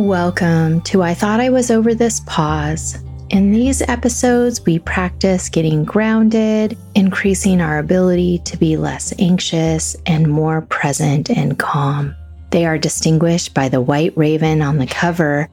Welcome to I Thought I Was Over This Pause. In these episodes, we practice getting grounded, increasing our ability to be less anxious and more present and calm. They are distinguished by the white raven on the cover.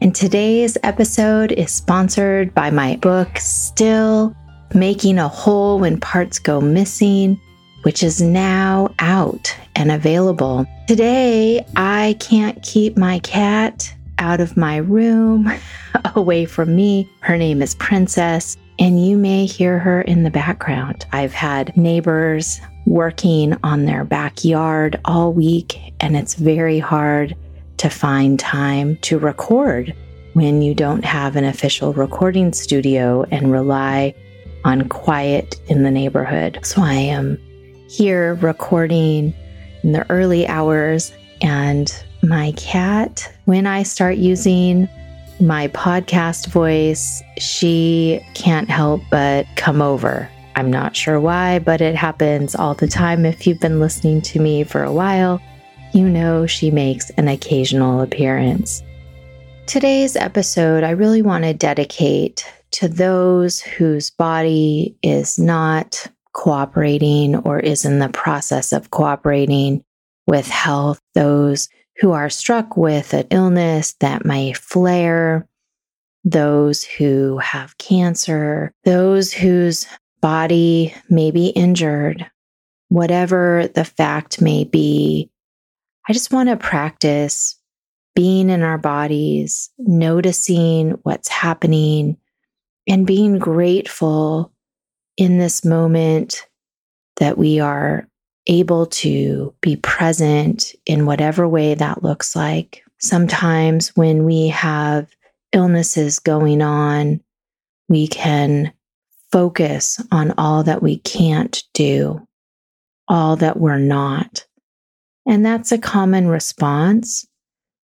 And today's episode is sponsored by my book, Still Making a Whole When Parts Go Missing which is now out and available. Today, I can't keep my cat out of my room, away from me. Her name is Princess, and you may hear her in the background. I've had neighbors working on their backyard all week, and it's very hard to find time to record when you don't have an official recording studio and rely on quiet in the neighborhood. So I am here recording in the early hours. And my cat, when I start using my podcast voice, she can't help but come over. I'm not sure why, but it happens all the time. If you've been listening to me for a while, you know she makes an occasional appearance. Today's episode, I really want to dedicate to those whose body is not cooperating or is in the process of cooperating with health, those who are struck with an illness that may flare, those who have cancer, those whose body may be injured, whatever the fact may be. I just want to practice being in our bodies, noticing what's happening, and being grateful in this moment that we are able to be present in whatever way that looks like. Sometimes when we have illnesses going on, we can focus on all that we can't do, all that we're not. And that's a common response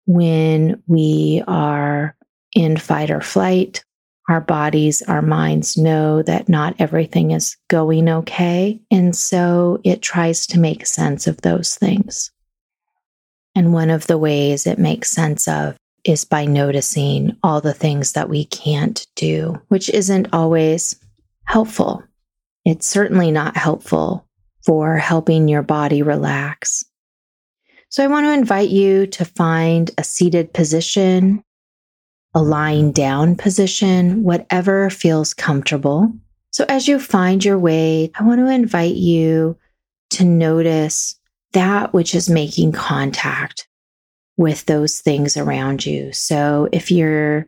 when we are in fight or flight our bodies, our minds know that not everything is going okay. And so it tries to make sense of those things. And one of the ways it makes sense of is by noticing all the things that we can't do, which isn't always helpful. It's certainly not helpful for helping your body relax. So I want to invite you to find a seated position a lying down position, whatever feels comfortable. So, as you find your way, I want to invite you to notice that which is making contact with those things around you. So, if you're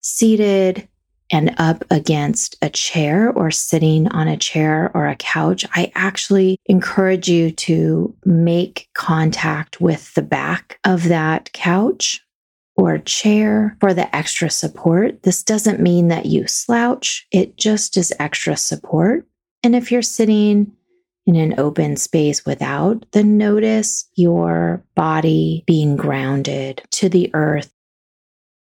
seated and up against a chair or sitting on a chair or a couch, I actually encourage you to make contact with the back of that couch or chair for the extra support. This doesn't mean that you slouch, it just is extra support. And if you're sitting in an open space without, then notice your body being grounded to the earth,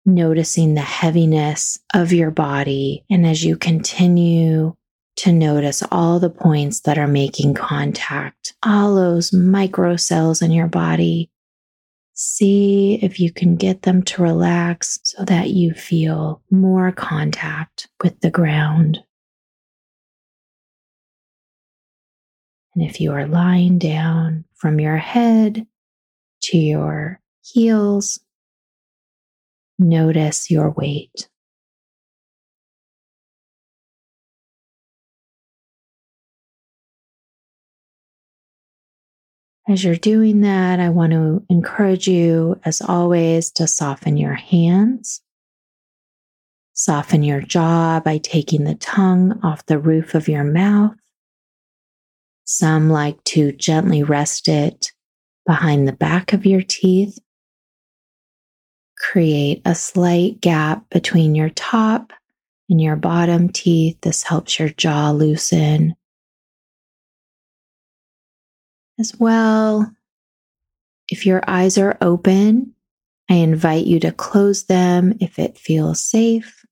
noticing the heaviness of your body. And as you continue to notice all the points that are making contact, all those micro cells in your body See if you can get them to relax so that you feel more contact with the ground. And if you are lying down from your head to your heels, notice your weight. As you're doing that, I want to encourage you, as always, to soften your hands. Soften your jaw by taking the tongue off the roof of your mouth. Some like to gently rest it behind the back of your teeth. Create a slight gap between your top and your bottom teeth. This helps your jaw loosen as well. If your eyes are open, I invite you to close them if it feels safe.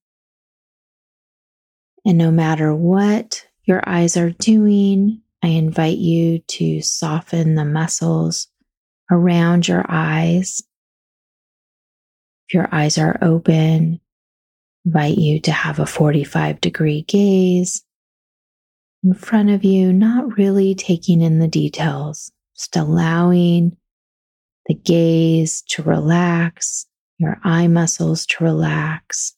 And no matter what your eyes are doing, I invite you to soften the muscles around your eyes. If your eyes are open, invite you to have a 45 degree gaze in front of you, not really taking in the details, just allowing the gaze to relax, your eye muscles to relax.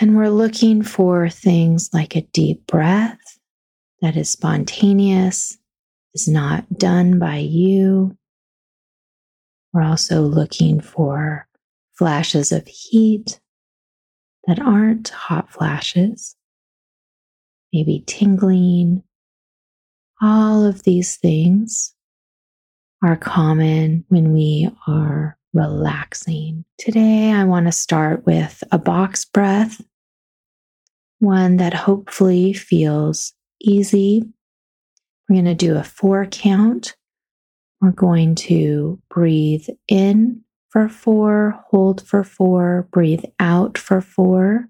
And we're looking for things like a deep breath that is spontaneous, is not done by you. We're also looking for flashes of heat that aren't hot flashes, maybe tingling. All of these things are common when we are relaxing. Today, I want to start with a box breath, one that hopefully feels easy. We're going to do a four count. We're going to breathe in for four, hold for four, breathe out for four,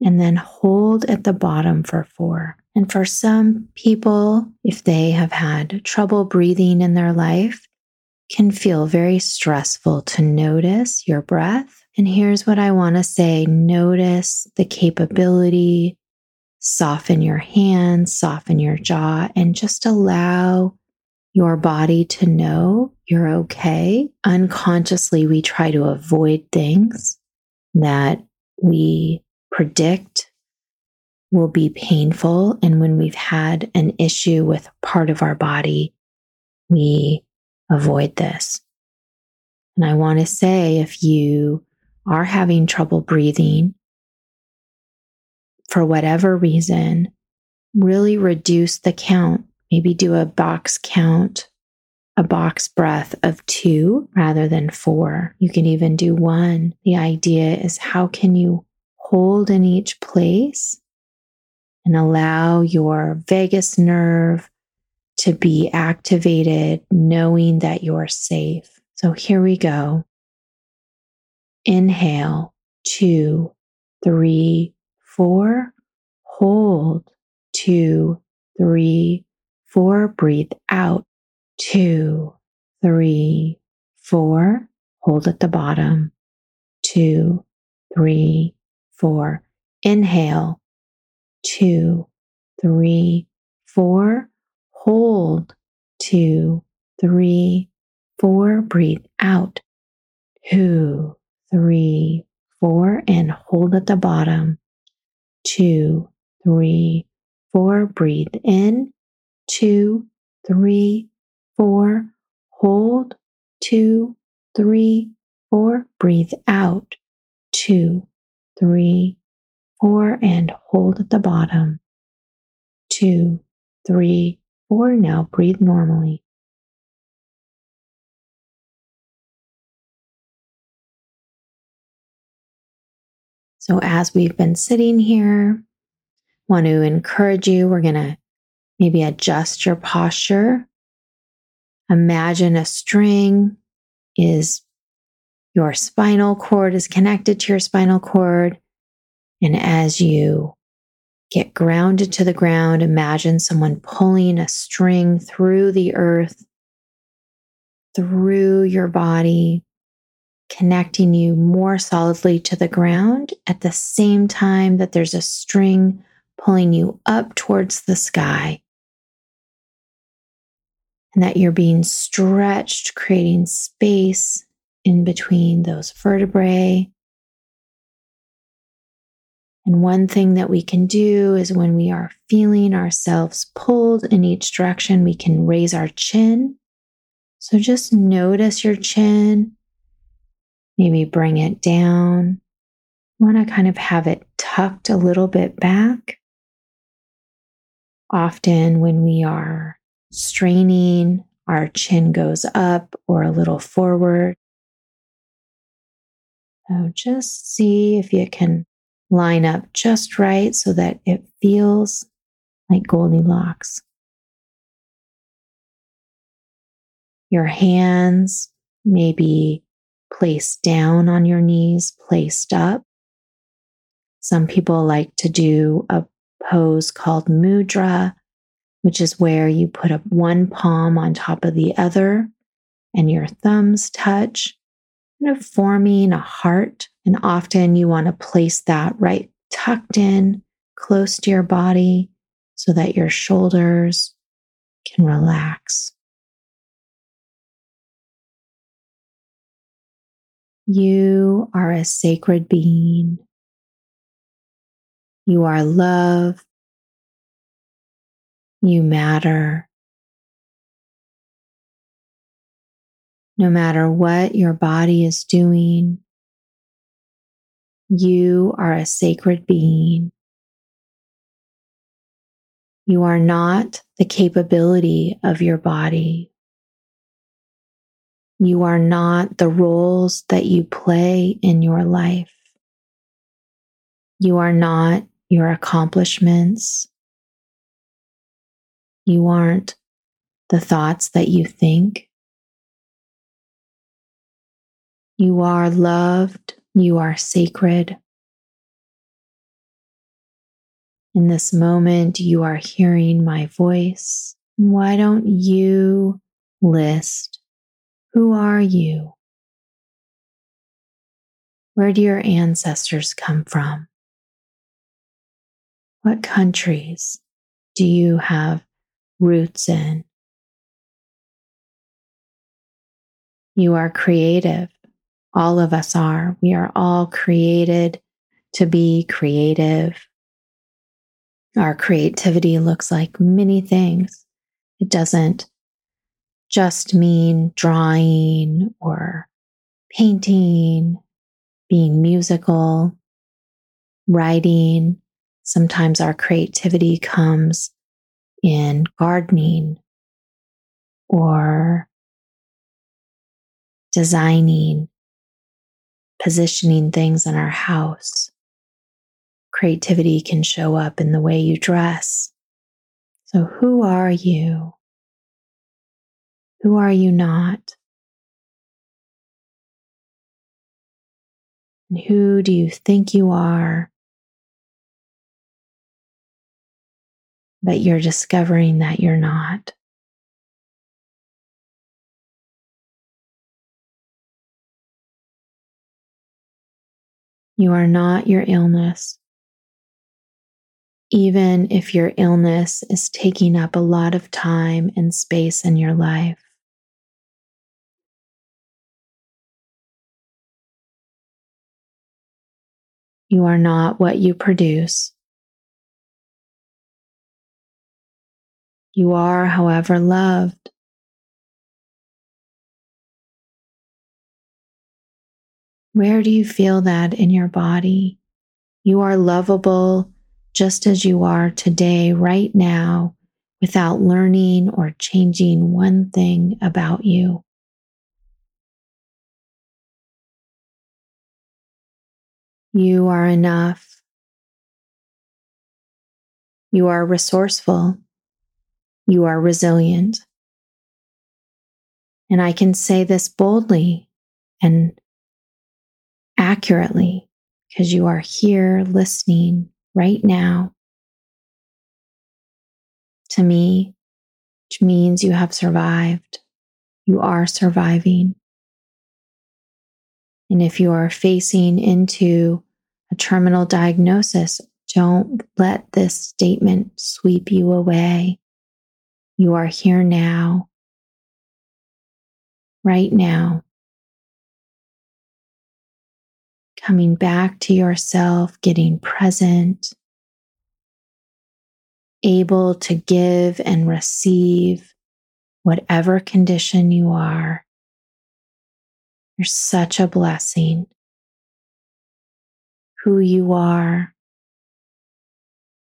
and then hold at the bottom for four. And for some people, if they have had trouble breathing in their life, can feel very stressful to notice your breath. And here's what I want to say notice the capability Soften your hands, soften your jaw, and just allow your body to know you're okay. Unconsciously, we try to avoid things that we predict will be painful. And when we've had an issue with part of our body, we avoid this. And I want to say if you are having trouble breathing, for whatever reason, really reduce the count. Maybe do a box count, a box breath of two rather than four. You can even do one. The idea is how can you hold in each place and allow your vagus nerve to be activated, knowing that you're safe. So here we go. Inhale, two, three, four, hold, two, three, four, breathe out, two, three, four, hold at the bottom, two, three, four, inhale, two, three, four, hold, two, three, four, breathe out, two, three, four, and hold at the bottom. Two, three, four. Breathe in. Two, three, four. Hold. Two, three, four. Breathe out. Two, three, four. And hold at the bottom. Two, three, four. Now breathe normally. So, as we've been sitting here, want to encourage you, we're going to maybe adjust your posture. Imagine a string is your spinal cord is connected to your spinal cord. And as you get grounded to the ground, imagine someone pulling a string through the earth, through your body, connecting you more solidly to the ground at the same time that there's a string pulling you up towards the sky. And that you're being stretched, creating space in between those vertebrae. And one thing that we can do is when we are feeling ourselves pulled in each direction, we can raise our chin. So just notice your chin Maybe bring it down. Want to kind of have it tucked a little bit back. Often, when we are straining, our chin goes up or a little forward. So just see if you can line up just right so that it feels like Goldilocks. Your hands maybe placed down on your knees, placed up. Some people like to do a pose called mudra, which is where you put up one palm on top of the other and your thumbs touch. Kind of forming a heart. And often you want to place that right tucked in close to your body so that your shoulders can relax. You are a sacred being. You are love. You matter. No matter what your body is doing, you are a sacred being. You are not the capability of your body. You are not the roles that you play in your life. You are not your accomplishments. You aren't the thoughts that you think. You are loved. You are sacred. In this moment, you are hearing my voice. Why don't you list who are you? Where do your ancestors come from? What countries do you have roots in? You are creative. All of us are. We are all created to be creative. Our creativity looks like many things. It doesn't just mean drawing or painting, being musical, writing. Sometimes our creativity comes in gardening or designing, positioning things in our house. Creativity can show up in the way you dress. So, who are you? Who are you not? And who do you think you are? But you're discovering that you're not. You are not your illness. Even if your illness is taking up a lot of time and space in your life. You are not what you produce. You are, however, loved. Where do you feel that in your body? You are lovable just as you are today, right now, without learning or changing one thing about you. You are enough. You are resourceful. You are resilient. And I can say this boldly and accurately because you are here listening right now to me, which means you have survived. You are surviving. And if you are facing into a terminal diagnosis, don't let this statement sweep you away. You are here now, right now. Coming back to yourself, getting present, able to give and receive whatever condition you are. You're such a blessing who you are.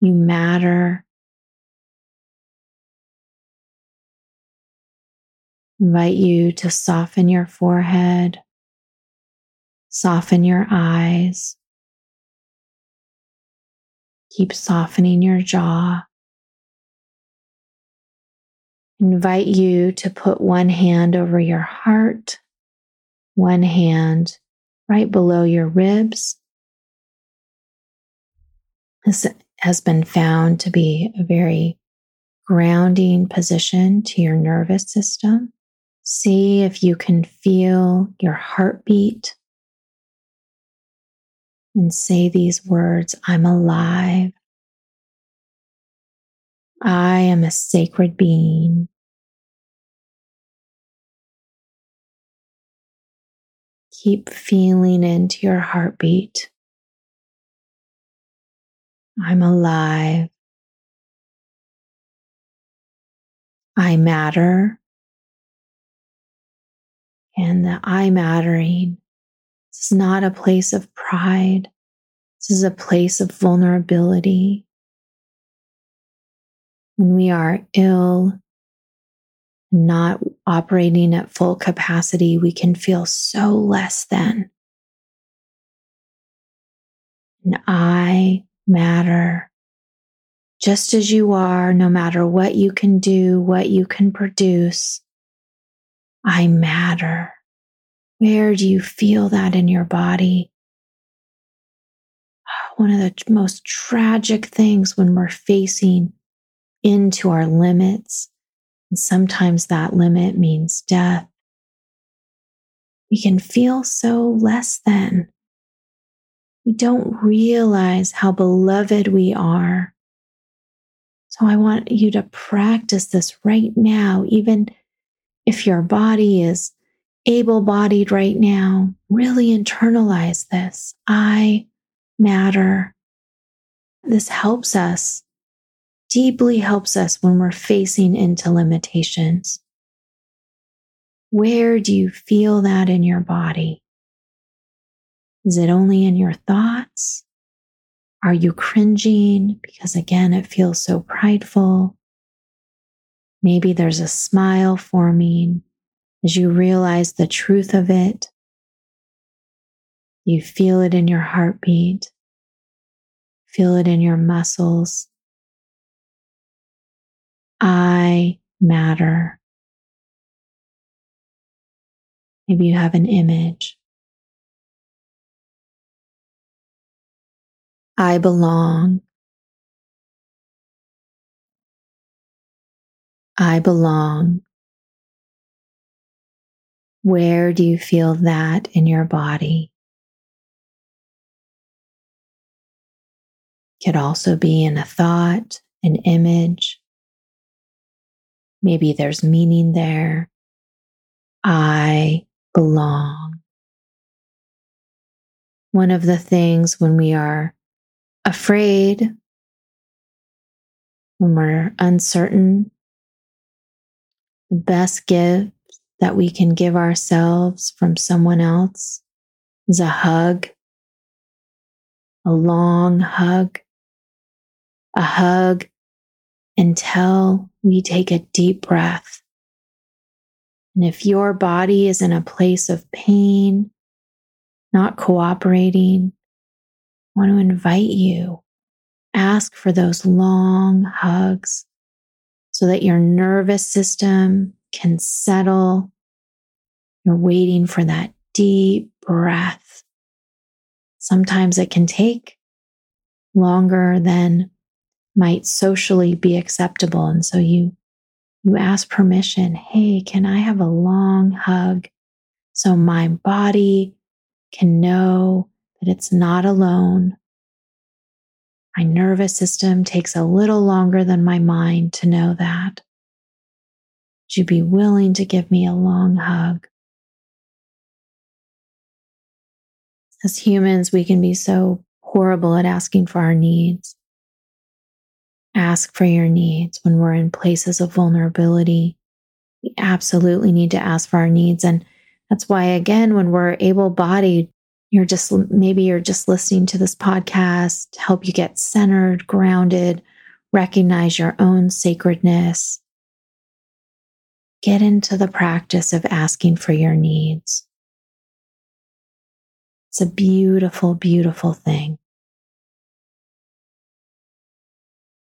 You matter. Invite you to soften your forehead, soften your eyes. Keep softening your jaw. Invite you to put one hand over your heart, one hand right below your ribs, this has been found to be a very grounding position to your nervous system. See if you can feel your heartbeat and say these words I'm alive. I am a sacred being. Keep feeling into your heartbeat. I'm alive. I matter. And the I mattering this is not a place of pride. This is a place of vulnerability. When we are ill, not operating at full capacity, we can feel so less than. And I matter just as you are, no matter what you can do, what you can produce. I matter. Where do you feel that in your body? One of the most tragic things when we're facing into our limits, and sometimes that limit means death, we can feel so less than. We don't realize how beloved we are. So I want you to practice this right now, even if your body is able bodied right now, really internalize this. I matter. This helps us, deeply helps us when we're facing into limitations. Where do you feel that in your body? Is it only in your thoughts? Are you cringing because, again, it feels so prideful? Maybe there's a smile forming as you realize the truth of it. You feel it in your heartbeat, feel it in your muscles. I matter. Maybe you have an image. I belong. I belong. Where do you feel that in your body? Could also be in a thought, an image. Maybe there's meaning there. I belong. One of the things when we are afraid, when we're uncertain, the best gift that we can give ourselves from someone else is a hug, a long hug, a hug until we take a deep breath. And if your body is in a place of pain, not cooperating, I want to invite you, ask for those long hugs so that your nervous system can settle. You're waiting for that deep breath. Sometimes it can take longer than might socially be acceptable. And so you, you ask permission. Hey, can I have a long hug so my body can know that it's not alone? My nervous system takes a little longer than my mind to know that. Would you be willing to give me a long hug? As humans, we can be so horrible at asking for our needs. Ask for your needs when we're in places of vulnerability. We absolutely need to ask for our needs. And that's why, again, when we're able bodied, you're just maybe you're just listening to this podcast to help you get centered, grounded, recognize your own sacredness, get into the practice of asking for your needs. It's a beautiful, beautiful thing.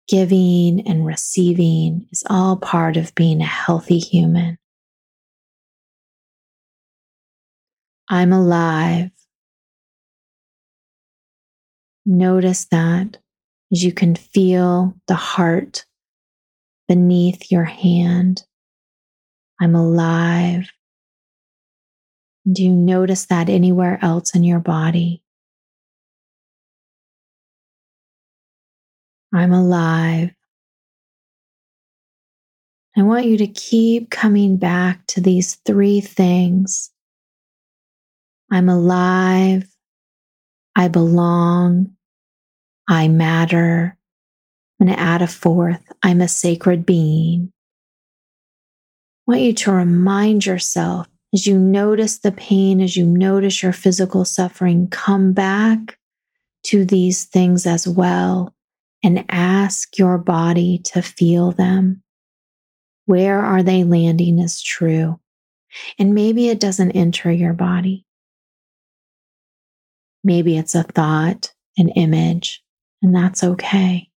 Giving and receiving is all part of being a healthy human. I'm alive. Notice that as you can feel the heart beneath your hand I'm alive. Do you notice that anywhere else in your body? I'm alive. I want you to keep coming back to these three things I'm alive. I belong. I matter. I'm going to add a fourth I'm a sacred being. Want you to remind yourself as you notice the pain, as you notice your physical suffering, come back to these things as well and ask your body to feel them. Where are they landing is true? And maybe it doesn't enter your body. Maybe it's a thought, an image, and that's okay.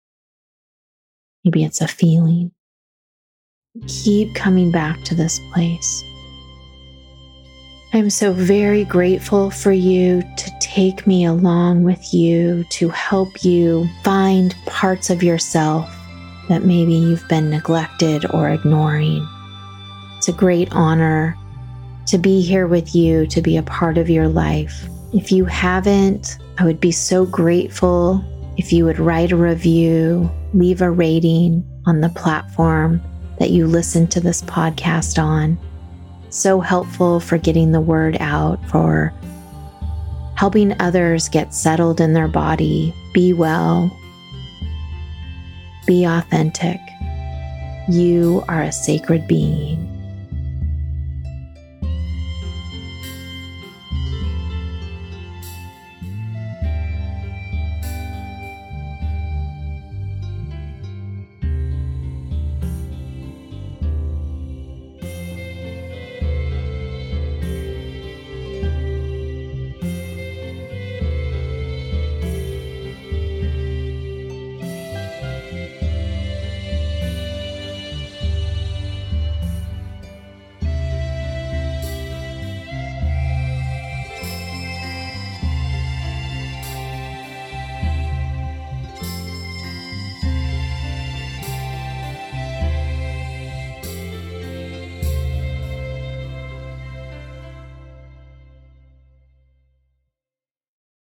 Maybe it's a feeling. Keep coming back to this place. I'm so very grateful for you to take me along with you to help you find parts of yourself that maybe you've been neglected or ignoring. It's a great honor to be here with you, to be a part of your life. If you haven't, I would be so grateful if you would write a review, leave a rating on the platform that you listen to this podcast on. So helpful for getting the word out, for helping others get settled in their body, be well, be authentic. You are a sacred being.